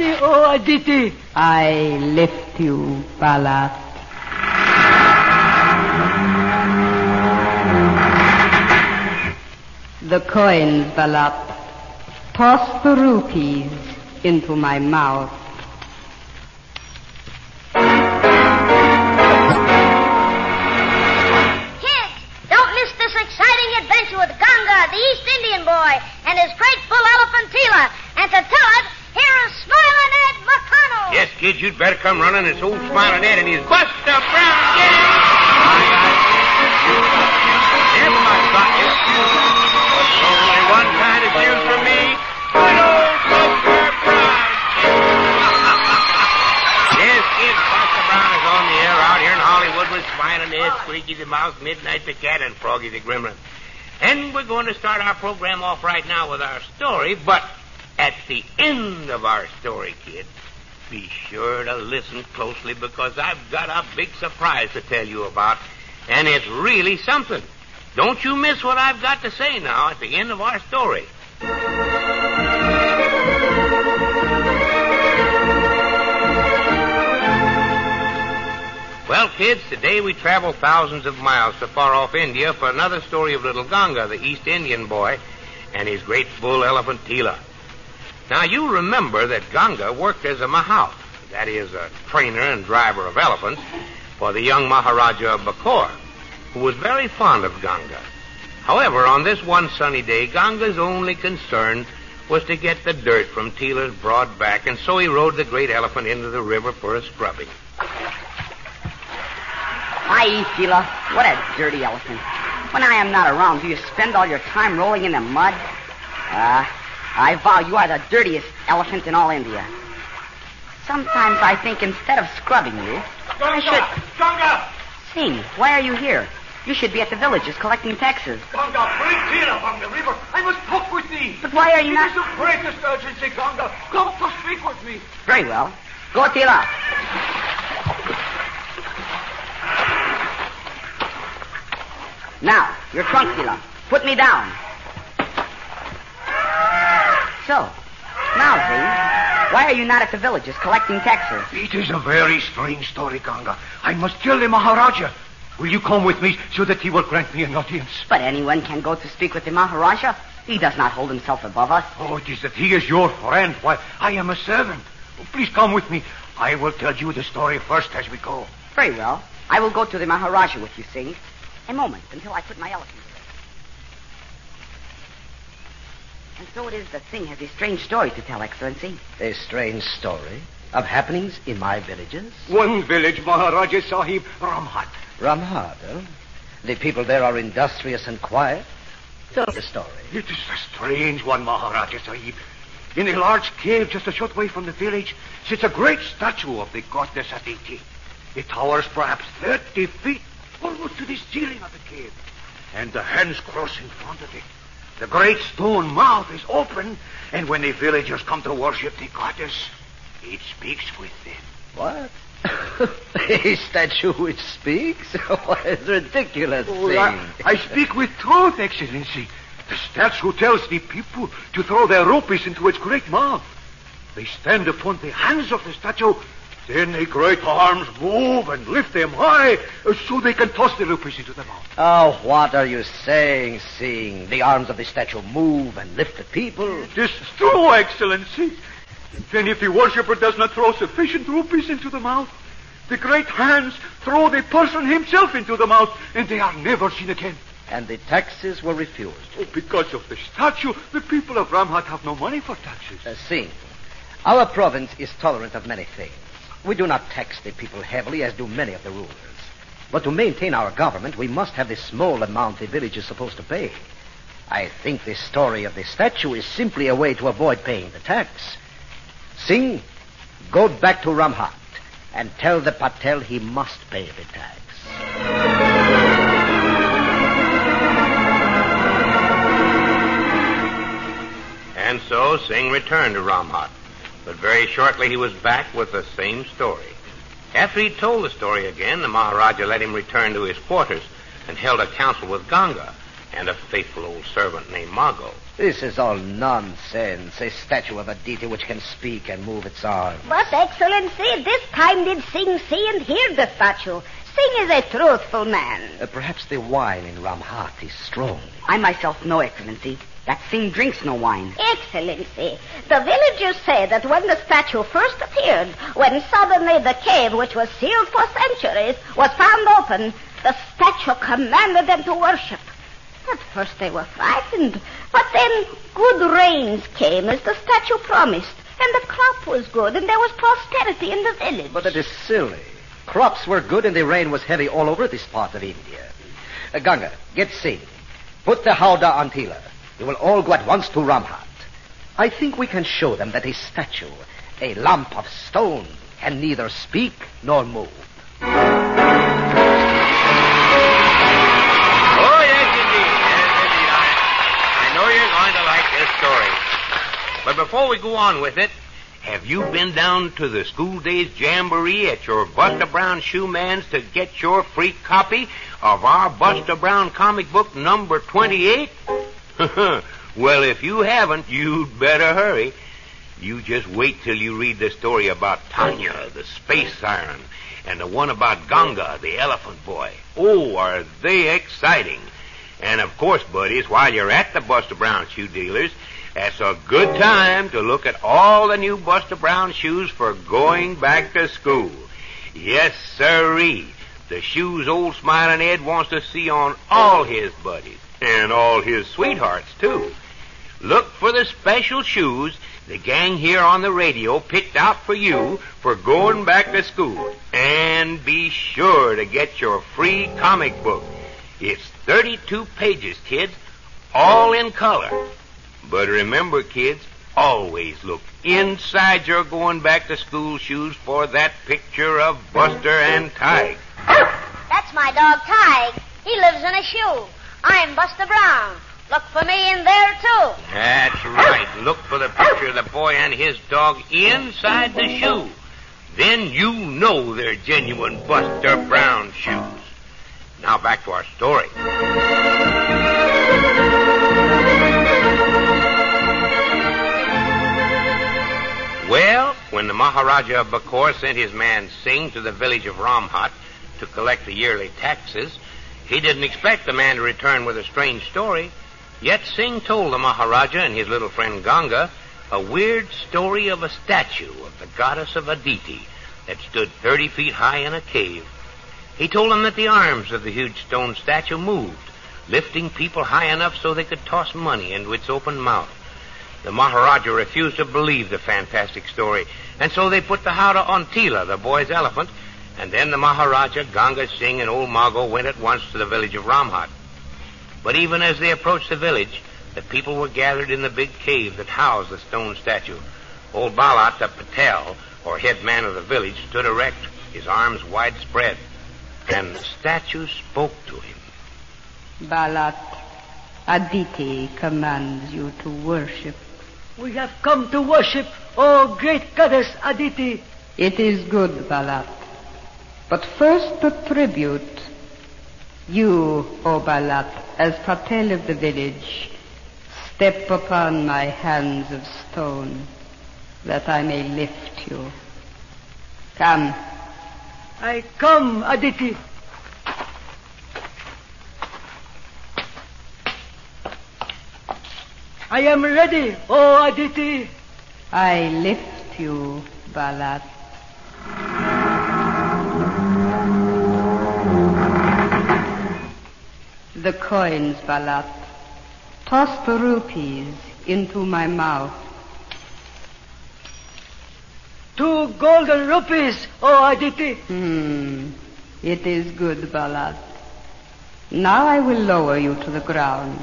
Aditi. I lift you, Balat. The coins, Balat. Toss the rupees into my mouth. You'd better come running. This old Smiling Ed and his Buster Brown gang. Never mind, got you. There's only one kind of shoes for me. Good old Buster Brown. yes, kids, Buster Brown is on the air out here in Hollywood with Smiling Ed, Squeaky the Mouse, Midnight the Cat, and Froggy the Gremlin. And we're going to start our program off right now with our story, but at the end of our story, kids, be sure to listen closely because I've got a big surprise to tell you about, and it's really something. Don't you miss what I've got to say now at the end of our story. Well, kids, today we travel thousands of miles to far off India for another story of little Ganga, the East Indian boy, and his great bull elephant Tila. Now, you remember that Ganga worked as a mahout, that is, a trainer and driver of elephants, for the young Maharaja of Bakor, who was very fond of Ganga. However, on this one sunny day, Ganga's only concern was to get the dirt from Tila's broad back, and so he rode the great elephant into the river for a scrubbing. Hi, Tila. What a dirty elephant. When I am not around, do you spend all your time rolling in the mud? Ah, I vow you are the dirtiest elephant in all India. Sometimes I think instead of scrubbing you, I should. Ganga! Singh, why are you here? You should be at the villages collecting taxes. Ganga, bring Tila from the river. I must talk with thee. But why are you It not- is of greatest urgency, Ganga. Come to speak with me. Very well. Go, Tila. Now, your trunk, Tila. Put me down. So, now, Singh, why are you not at the villages collecting taxes? It is a very strange story, Ganga. I must tell the Maharaja. Will you come with me so that he will grant me an audience? But anyone can go to speak with the Maharaja. He does not hold himself above us. Oh, it is that he is your friend while I am a servant. Oh, please come with me. I will tell you the story first as we go. Very well. I will go to the Maharaja with you, Singh. A moment until I put my elephant And so it is that Singh has a strange story to tell, Excellency. A strange story of happenings in my villages. One village, Maharaja Sahib, Ramhat. Ramhad, eh? The people there are industrious and quiet. Tell the story. It is a strange one, Maharaja Sahib. In a large cave just a short way from the village sits a great statue of the goddess Aditi. It towers perhaps 30 feet, almost to the ceiling of the cave. And the hands cross in front of it. The great stone mouth is open, and when the villagers come to worship the goddess, it speaks with them. What? a statue which speaks? what a ridiculous Oh, thing. I, I speak with truth, Excellency. The statue tells the people to throw their rupees into its great mouth. They stand upon the hands of the statue. Then the great arms move and lift them high uh, so they can toss the rupees into the mouth. Oh, what are you saying, seeing the arms of the statue move and lift the people? It is true, Excellency. Then if the worshipper does not throw sufficient rupees into the mouth, the great hands throw the person himself into the mouth, and they are never seen again. And the taxes were refused. Oh, because of the statue, the people of Ramhat have no money for taxes. Uh, see, our province is tolerant of many things. We do not tax the people heavily, as do many of the rulers. But to maintain our government, we must have the small amount the village is supposed to pay. I think the story of the statue is simply a way to avoid paying the tax. Singh, go back to Ramhat and tell the Patel he must pay the tax. And so Singh returned to Ramhat. But very shortly he was back with the same story. After he told the story again, the Maharaja let him return to his quarters and held a council with Ganga and a faithful old servant named Mago. This is all nonsense. A statue of a deity which can speak and move its arms. But, Excellency, this time did Singh see and hear the statue. Singh is a truthful man. Uh, perhaps the wine in Ramhat is strong. I myself know, Excellency, that Singh drinks no wine. Excellency, the villagers say that when the statue first appeared, when suddenly the cave, which was sealed for centuries, was found open, the statue commanded them to worship. At first they were frightened, but then good rains came as the statue promised, and the crop was good, and there was prosperity in the village. But it is silly. Crops were good and the rain was heavy all over this part of India. Uh, Ganga, get Singh. Put the howdah on Tila. We will all go at once to Ramhat. I think we can show them that a statue, a lump of stone, can neither speak nor move. Oh, yes, indeed. Yes, indeed. I, I know you're going to like this story. But before we go on with it, have you been down to the school days jamboree at your Buster Brown shoe man's to get your free copy of our Buster Brown comic book number 28? well, if you haven't, you'd better hurry. You just wait till you read the story about Tanya, the space siren, and the one about Ganga, the elephant boy. Oh, are they exciting! And of course, buddies, while you're at the Buster Brown shoe dealers, that's a good time to look at all the new Buster Brown shoes for going back to school. Yes, sirree. The shoes old Smiling Ed wants to see on all his buddies and all his sweethearts, too. Look for the special shoes the gang here on the radio picked out for you for going back to school. And be sure to get your free comic book. It's 32 pages, kids, all in color. But remember, kids, always look inside your going back to school shoes for that picture of Buster and Tige. That's my dog, Tige. He lives in a shoe. I'm Buster Brown. Look for me in there, too. That's right. Look for the picture of the boy and his dog inside the shoe. Then you know they're genuine Buster Brown shoes. Now back to our story. Well, when the Maharaja of Bakor sent his man Singh to the village of Ramhat to collect the yearly taxes, he didn't expect the man to return with a strange story. Yet Singh told the Maharaja and his little friend Ganga a weird story of a statue of the goddess of Aditi that stood 30 feet high in a cave. He told them that the arms of the huge stone statue moved, lifting people high enough so they could toss money into its open mouth. The Maharaja refused to believe the fantastic story, and so they put the howdah on Tila, the boy's elephant, and then the Maharaja, Ganga Singh, and old Mago went at once to the village of Ramhat. But even as they approached the village, the people were gathered in the big cave that housed the stone statue. Old Balat, the Patel, or head man of the village, stood erect, his arms wide spread, and the statue spoke to him. Balat, Aditi commands you to worship. We have come to worship, O great goddess Aditi. It is good, Balat. But first the tribute. You, O Balat, as Patel of the village, step upon my hands of stone, that I may lift you. Come. I come, Aditi. I am ready, O Aditi. I lift you, Balat. The coins, Balat. Toss the rupees into my mouth. Two golden rupees, O Aditi. Hmm. It is good, Balat. Now I will lower you to the ground.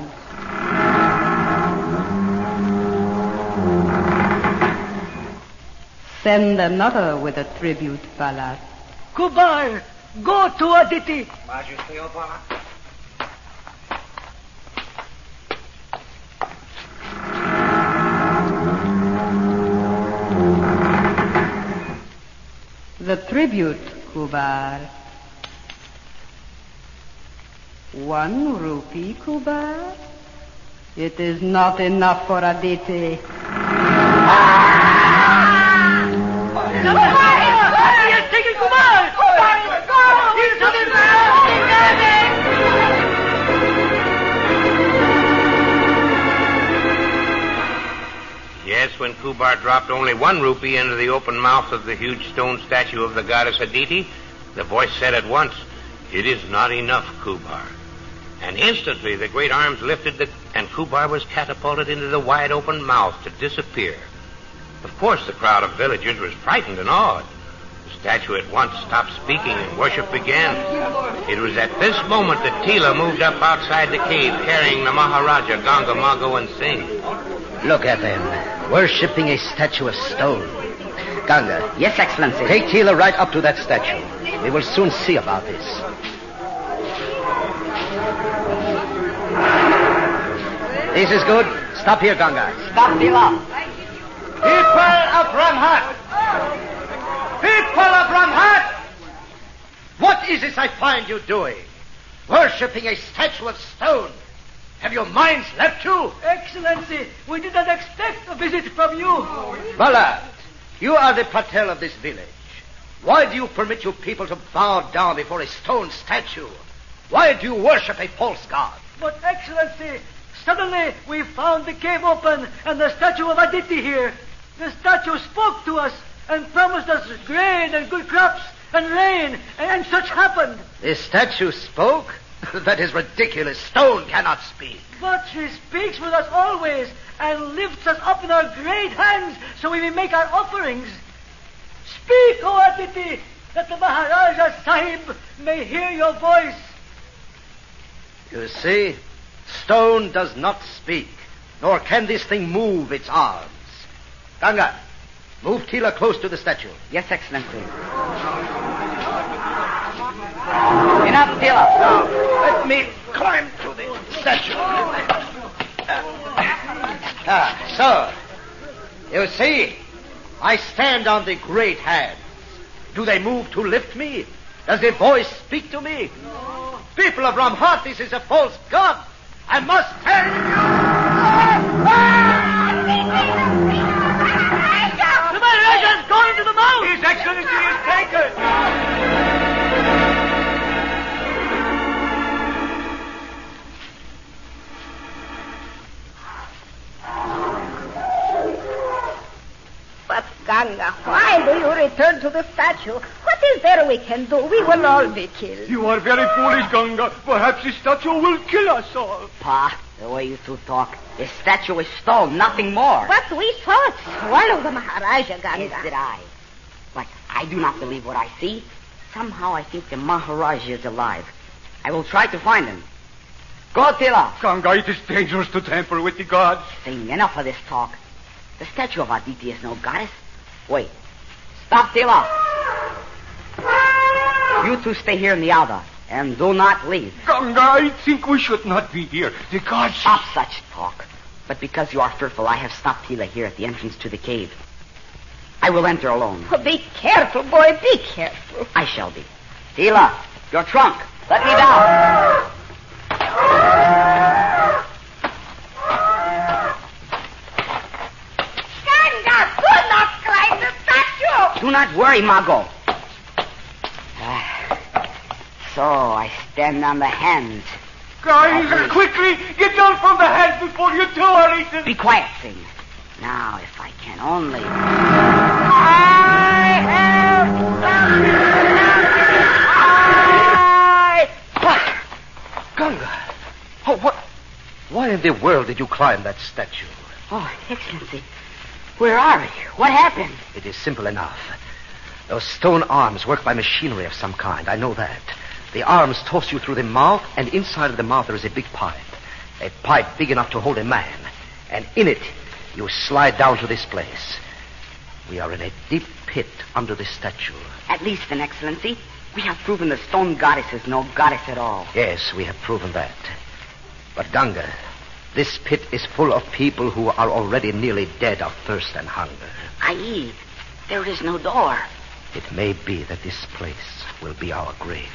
Send another with a tribute, Balat. Kubar, go to Aditi. The tribute, Kubar. One rupee, Kubar. It is not enough for Aditi. When Kubar dropped only one rupee into the open mouth of the huge stone statue of the goddess Aditi, the voice said at once, It is not enough, Kubar. And instantly the great arms lifted the, and Kubar was catapulted into the wide open mouth to disappear. Of course, the crowd of villagers was frightened and awed. The statue at once stopped speaking and worship began. It was at this moment that Tila moved up outside the cave carrying the Maharaja, Ganga, Mago, and Singh. Look at them, worshipping a statue of stone. Ganga, Yes, Excellency. take Tila right up to that statue. We will soon see about this. This is good. Stop here, Ganga. Stop, Tila. People of Ramhat! People of Ramhat! What is this I find you doing? Worshipping a statue of stone. Have your minds left you? Excellency, we did not expect a visit from you. Balat, you are the patel of this village. Why do you permit your people to bow down before a stone statue? Why do you worship a false god? But, Excellency, suddenly we found the cave open and the statue of Aditi here. The statue spoke to us and promised us grain and good crops and rain, and such happened. The statue spoke? that is ridiculous. Stone cannot speak. But she speaks with us always and lifts us up in her great hands so we may make our offerings. Speak, O Aditi, that the Maharaja Sahib may hear your voice. You see, stone does not speak, nor can this thing move its arms. Ganga, move Tila close to the statue. Yes, Excellency. Enough, Tila. Let me climb to the statue. Ah, so, you see, I stand on the great hands. Do they move to lift me? Does the voice speak to me? People of Ramhat, this is a false god. I must tell you. Return to the statue? What is there we can do? We will all be killed. You are very foolish, Ganga. Perhaps the statue will kill us all. Pa, the way you two talk, the statue is stone, nothing more. But we saw it swallow the Maharaja, Ganga. Yes, did I. But I do not believe what I see. Somehow I think the Maharaja is alive. I will try to find him. Go, Tila. Ganga, it is dangerous to tamper with the gods. Saying enough of this talk. The statue of Aditi is no goddess. Wait. Stop, Tila. You two stay here in the howdah and do not leave. Ganga, I think we should not be here. The gods. Stop such talk. But because you are fearful, I have stopped Tila here at the entrance to the cave. I will enter alone. Oh, be careful, boy. Be careful. I shall be. Tila, your trunk. Let me down. Ganga, do not climb the statue. Do not worry, Mago. Ah, So I stand on the hands. Guys, quickly, get down from the hands before you two are eaten. Be quiet, Singh. Now, if I can only. I have. What? Ganga. Oh, what? Why in the world did you climb that statue? Oh, Excellency, where are we? What happened? It is simple enough. Those stone arms work by machinery of some kind. I know that. The arms toss you through the mouth, and inside of the mouth there is a big pipe. A pipe big enough to hold a man. And in it, you slide down to this place. We are in a deep pit under the statue. At least, then, Excellency, we have proven the stone goddess is no goddess at all. Yes, we have proven that. But Ganga, this pit is full of people who are already nearly dead of thirst and hunger. I.e., there is no door. It may be that this place will be our grave.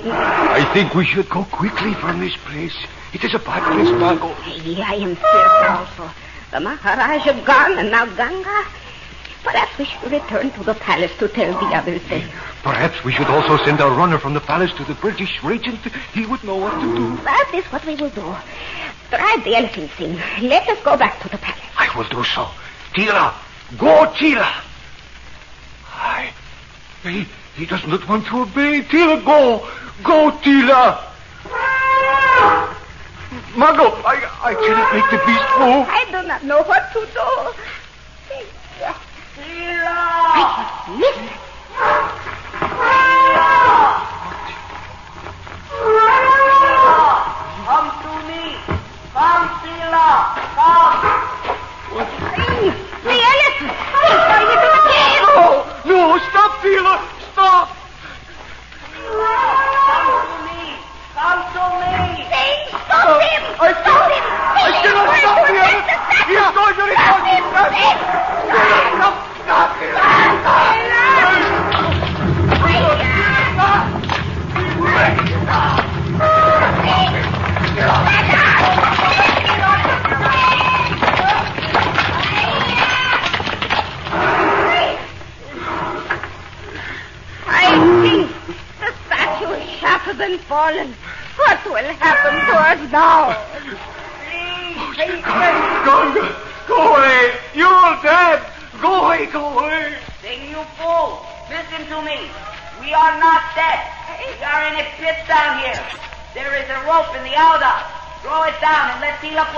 I think we should go quickly from this place. It is a bad place, Mago. I am fearful also. The Maharaja gone and now Ganga. Perhaps we should return to the palace to tell the others that. Perhaps we should also send our runner from the palace to the British regent. He would know what to do. That is what we will do. Drive the elephants in. Let us go back to the palace. I will do so. Tila, go, Tila. I. He, he does not want to obey. Tila, go. Go, Tila. Mago, I, I cannot make the beast move. I do not know what to do. Tila! Listen. Come to me. Come, Tila. Come. The elephant. He's going into the cave. No, stop, Tila. Stop. Come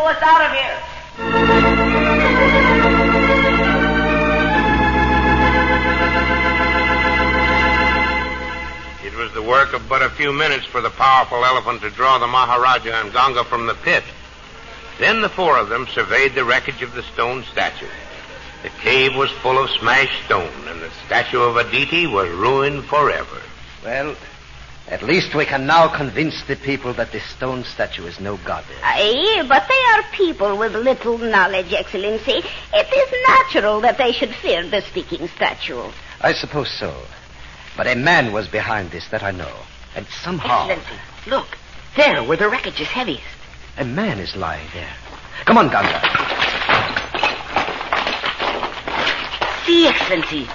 pull us out of here. It was the work of but a few minutes for the powerful elephant to draw the Maharaja and Ganga from the pit. Then the four of them surveyed the wreckage of the stone statue. The cave was full of smashed stone, and the statue of Aditi was ruined forever. Well, at least we can now convince the people that this stone statue is no goddess. Aye, but they are people with little knowledge, Excellency. It is natural that they should fear the speaking statue. I suppose so. But a man was behind this, that I know. And somehow Excellency, look. There, where the wreckage is heaviest. a man is lying there. Come on, Ganga. See, Excellency.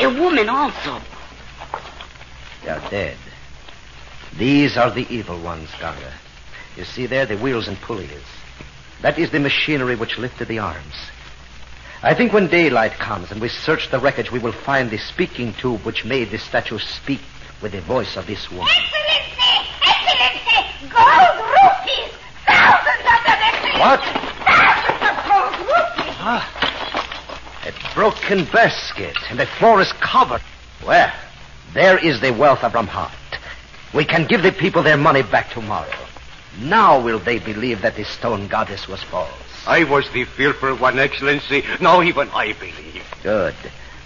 A woman also. They are dead. These are the evil ones, Ganga. You see there the wheels and pulleys. That is the machinery which lifted the arms. I think when daylight comes and we search the wreckage, we will find the speaking tube which made the statue speak with the voice of this woman. Excellency! Excellency! Gold rupees! Thousands of them, Excellency! What? Thousands of gold rupees! Ah, a broken basket, and the floor is covered. Well, there is the wealth of Ramhat. We can give the people their money back tomorrow. Now will they believe that the stone goddess was false. I was the fearful one, Excellency. Now even I believe. Good.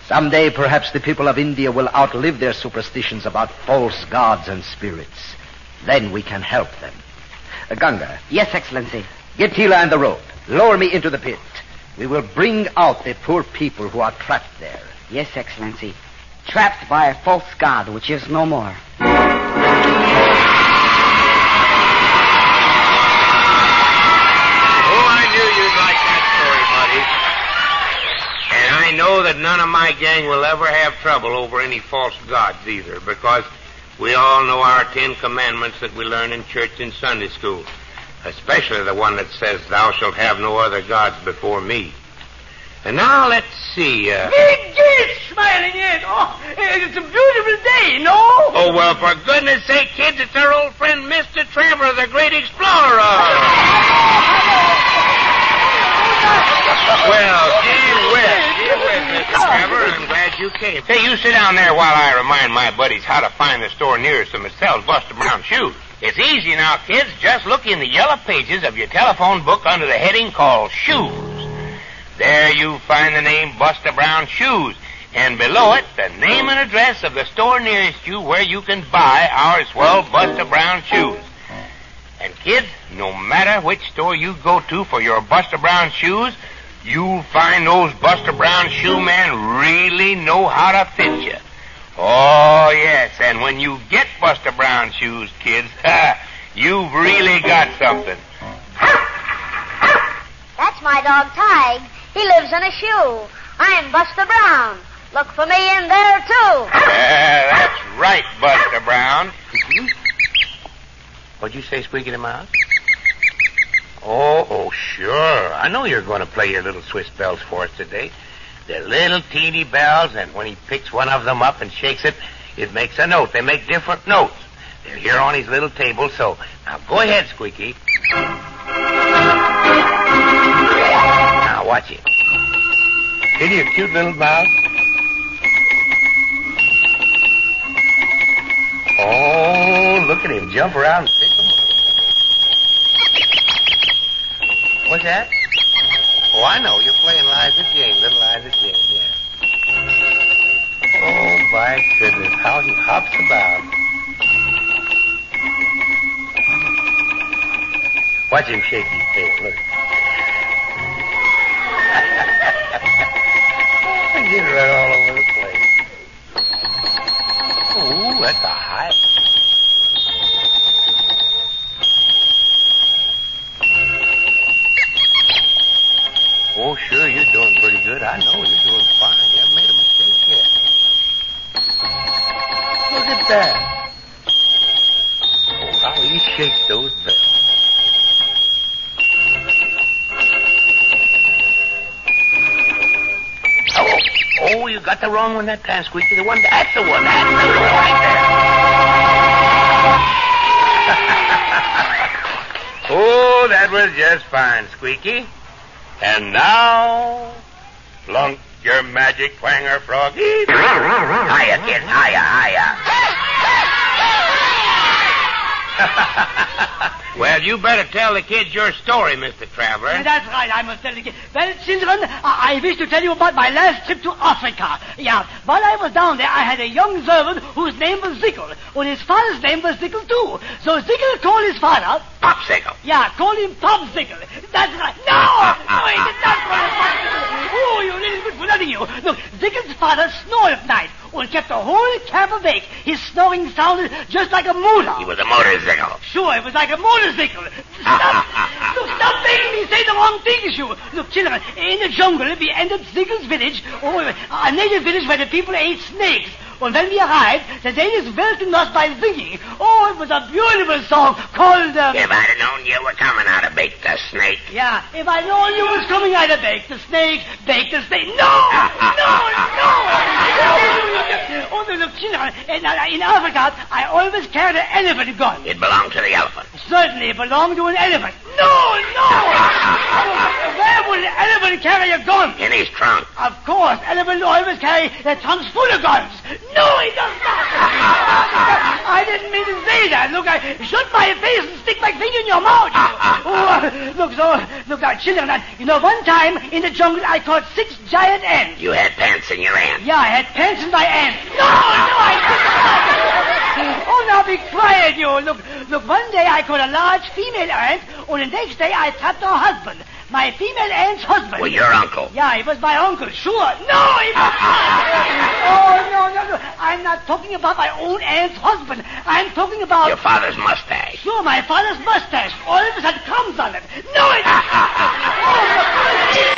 Someday, perhaps the people of India will outlive their superstitions about false gods and spirits. Then we can help them. Uh, Ganga, Yes, Excellency. get Tila and the rope. Lower me into the pit. We will bring out the poor people who are trapped there. Yes, Excellency. Trapped by a false god which is no more. Oh, I knew you'd like that story, buddy. And I know that none of my gang will ever have trouble over any false gods either, because we all know our Ten Commandments that we learn in church and Sunday school, especially the one that says, Thou shalt have no other gods before me. And now let's see. Uh, Big Gates smiling in. Oh, it's a beautiful day, no? oh, well, for goodness sake, kids, it's our old friend Mr. Trevor, the great explorer. Well, gee whiz, gee whiz, Mr. Trevor. I'm glad you came. Hey, you sit down there while I remind my buddies how to find the store nearest them that sells Buster Brown shoes. It's easy now, kids. Just look in the yellow pages of your telephone book under the heading called Shoes. There you find the name Buster Brown Shoes. And below it, the name and address of the store nearest you where you can buy our swell Buster Brown shoes. And kids, no matter which store you go to for your Buster Brown shoes, you'll find those Buster Brown shoe men really know how to fit you. Oh, yes. And when you get Buster Brown shoes, kids, you've really got something. That's my dog, Tige. He lives in a shoe. I'm Buster Brown. Look for me in there, too. Yeah, that's right, Buster Brown. What'd you say, Squeaky the Mouse? Oh, oh, sure. I know you're going to play your little Swiss bells for us today. They're little teeny bells, and when he picks one of them up and shakes it, it makes a note. They make different notes. They're here on his little table, so now go ahead, Squeaky. Watch him. Isn't he a cute little mouse? Oh, look at him jump around and pick them up. What's that? Oh, I know. You're playing Liza Jane, little Liza Jane, yeah. Oh, my goodness, how he hops about. Watch him shake his tail. Look. Right all over the place. Oh, that's a high. Oh, sure, you're doing pretty good. I know you're doing fine. You haven't made a mistake yet. Look at that. Oh, how he shakes those the wrong one that time, Squeaky. The one, that's the one. That's the one right there. oh, that was just fine, Squeaky. And now, flunk your magic twanger, Froggy. hiya, kid, hiya, hiya. well, you better tell the kids your story, Mr. Traveler. That's right, I must tell the kids. Well, children, I, I wish to tell you about my last trip to Africa. Yeah, while I was down there, I had a young servant whose name was Zickel, and his father's name was Zickel, too. So Zickel called his father... Popsicle. Yeah, call him Popsicle. That's right. No! No, he did not call him Popsicle. Oh, you little bit for nothing, you. Look, Zickel's father snored at night and kept the whole camp awake. His snoring sounded just like a motor. He was a motorcycle. Sure, it was like a motorcycle. Stop! Look, stop making me say the wrong things, you. Look, children, in the jungle, we entered Zickel's village, oh, a native village where the people ate snakes. And when we arrived, the Danish welcomed us by singing. Oh, it was a beautiful song called... Um... If I'd have known you were coming, I'd have baked the snake. Yeah, if I'd known you was coming, I'd have baked the snake, baked the snake. No! no, no! oh, look, in, uh, in Africa, I always carried an elephant gun. It belonged to the elephant. Certainly, it belonged to an elephant. No, no! Where would an elephant carry a gun? In his trunk. Of course, elephants always carry their trunks full of guns. No, he does not. I didn't mean to say that. Look, I shut my face and stick my finger in your mouth. oh, look, so, look, now, children, you know, one time in the jungle I caught six giant ants. You had pants in your ant. Yeah, I had pants in my ant. No, no, I did not. Oh, now be quiet, you. Look, look, one day I caught a large female ant, and the next day I trapped her husband. My female aunt's husband. Well, your uncle. Yeah, it was my uncle, sure. No, he was Oh, no, no, no. I'm not talking about my own aunt's husband. I'm talking about... Your father's mustache. Sure, my father's mustache. All of us had crumbs on it. No, it...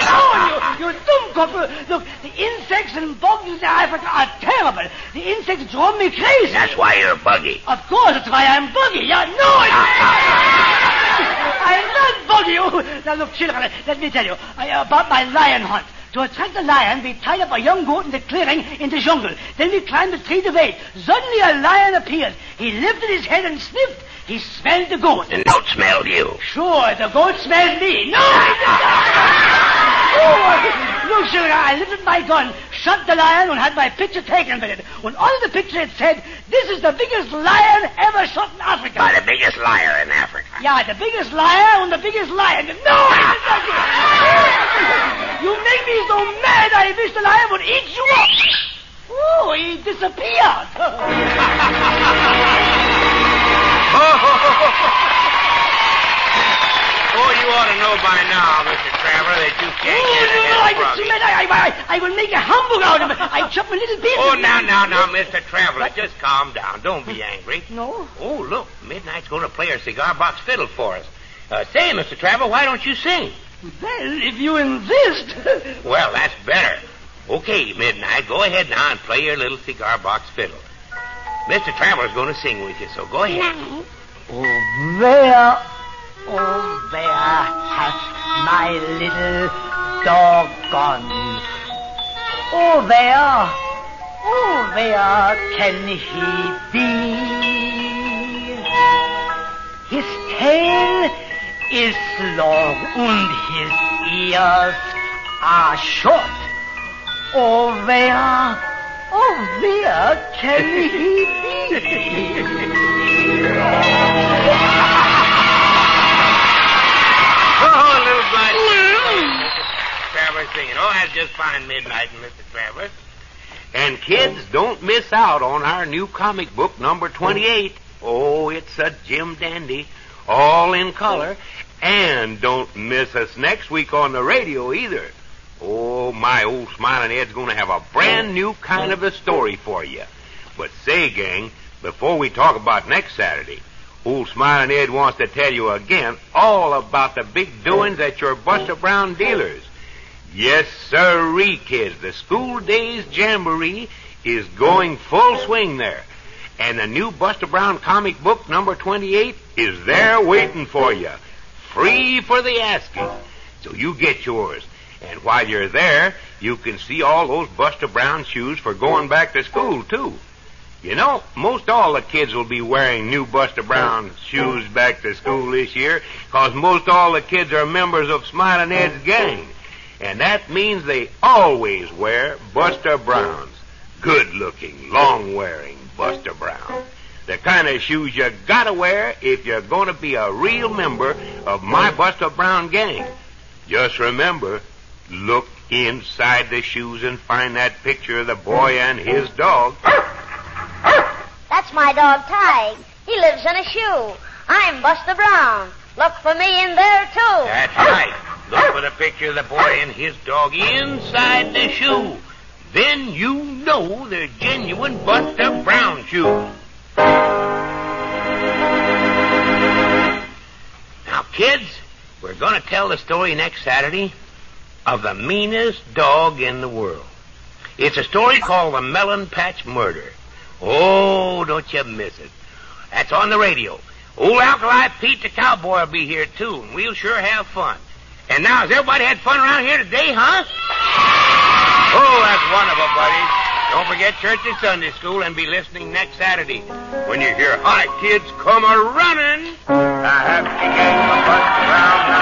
Oh, oh, you, you dumb couple. Look, the insects and bugs in Africa are terrible. The insects drove me crazy. That's why you're buggy. Of course, that's why I'm buggy. Yeah, no, it... Not buggy. Oh, now, look, children, let me tell you uh, about my lion hunt. To attract the lion, we tied up a young goat in the clearing in the jungle. Then we climbed the tree to wait. Suddenly a lion appeared. He lifted his head and sniffed. He smelled the goat. The goat smelled you. Sure, the goat smelled me. No, he did not. Oh, look, sugar, I lifted my gun, shot the lion, and had my picture taken with it. And on the picture it said, this is the biggest lion ever shot in Africa. By the biggest liar in Africa. Yeah, the biggest liar and the biggest lion. No, You make me so mad I wish the lion would eat you up. Oh, he disappeared. Oh, Oh, you ought to know by now, Mr. Traveler, that you can't Oh, get no, no, I, Froggy. I, I, I, I will make a humbug out of him. I chop a little bit. Oh, now, now, now, Mr. Traveler, just calm down. Don't be angry. No. Oh, look, Midnight's going to play her cigar box fiddle for us. Uh, say, Mr. Traveler, why don't you sing? Well, if you insist. Well, that's better. Okay, Midnight, go ahead now and play your little cigar box fiddle. Mr. Traveler's going to sing with you, so go ahead. Oh, where, oh, where has my little dog gone? Oh, where, oh, where can he be? His tail is long and his ears are short. Oh, where, oh, where can he be? Mr. Traveler singing. Oh, that's just fine, Midnight Mr. Traveler. And kids, don't miss out on our new comic book, number 28. Oh, it's a Jim Dandy, all in color. And don't miss us next week on the radio either. Oh, my old Smiling Ed's going to have a brand new kind of a story for you. But say, gang, before we talk about next Saturday, old Smiling Ed wants to tell you again all about the big doings at your Buster Brown dealers. Yes, sirree, kids. The school days jamboree is going full swing there. And the new Buster Brown comic book, number 28, is there waiting for you. Free for the asking. So you get yours. And while you're there, you can see all those Buster Brown shoes for going back to school, too. You know, most all the kids will be wearing new Buster Brown shoes back to school this year, 'cause most all the kids are members of Smiling Ed's gang. And that means they always wear Buster Browns. Good looking, long wearing Buster Brown. The kind of shoes you gotta wear if you're gonna be a real member of my Buster Brown gang. Just remember, look inside the shoes and find that picture of the boy and his dog. That's my dog, Tige. He lives in a shoe. I'm Buster Brown. Look for me in there, too. That's right. Look for the picture of the boy and his dog inside the shoe. Then you know they're genuine Buster Brown shoes. Now, kids, we're going to tell the story next Saturday of the meanest dog in the world. It's a story called The Melon Patch Murder. Oh, don't you miss it. That's on the radio. Old Alkali Pete the cowboy will be here, too, and we'll sure have fun. And now, has everybody had fun around here today, huh? Oh, that's wonderful, buddies. Don't forget church and Sunday school and be listening next Saturday when you hear Hi Kids Come a Running. Brown now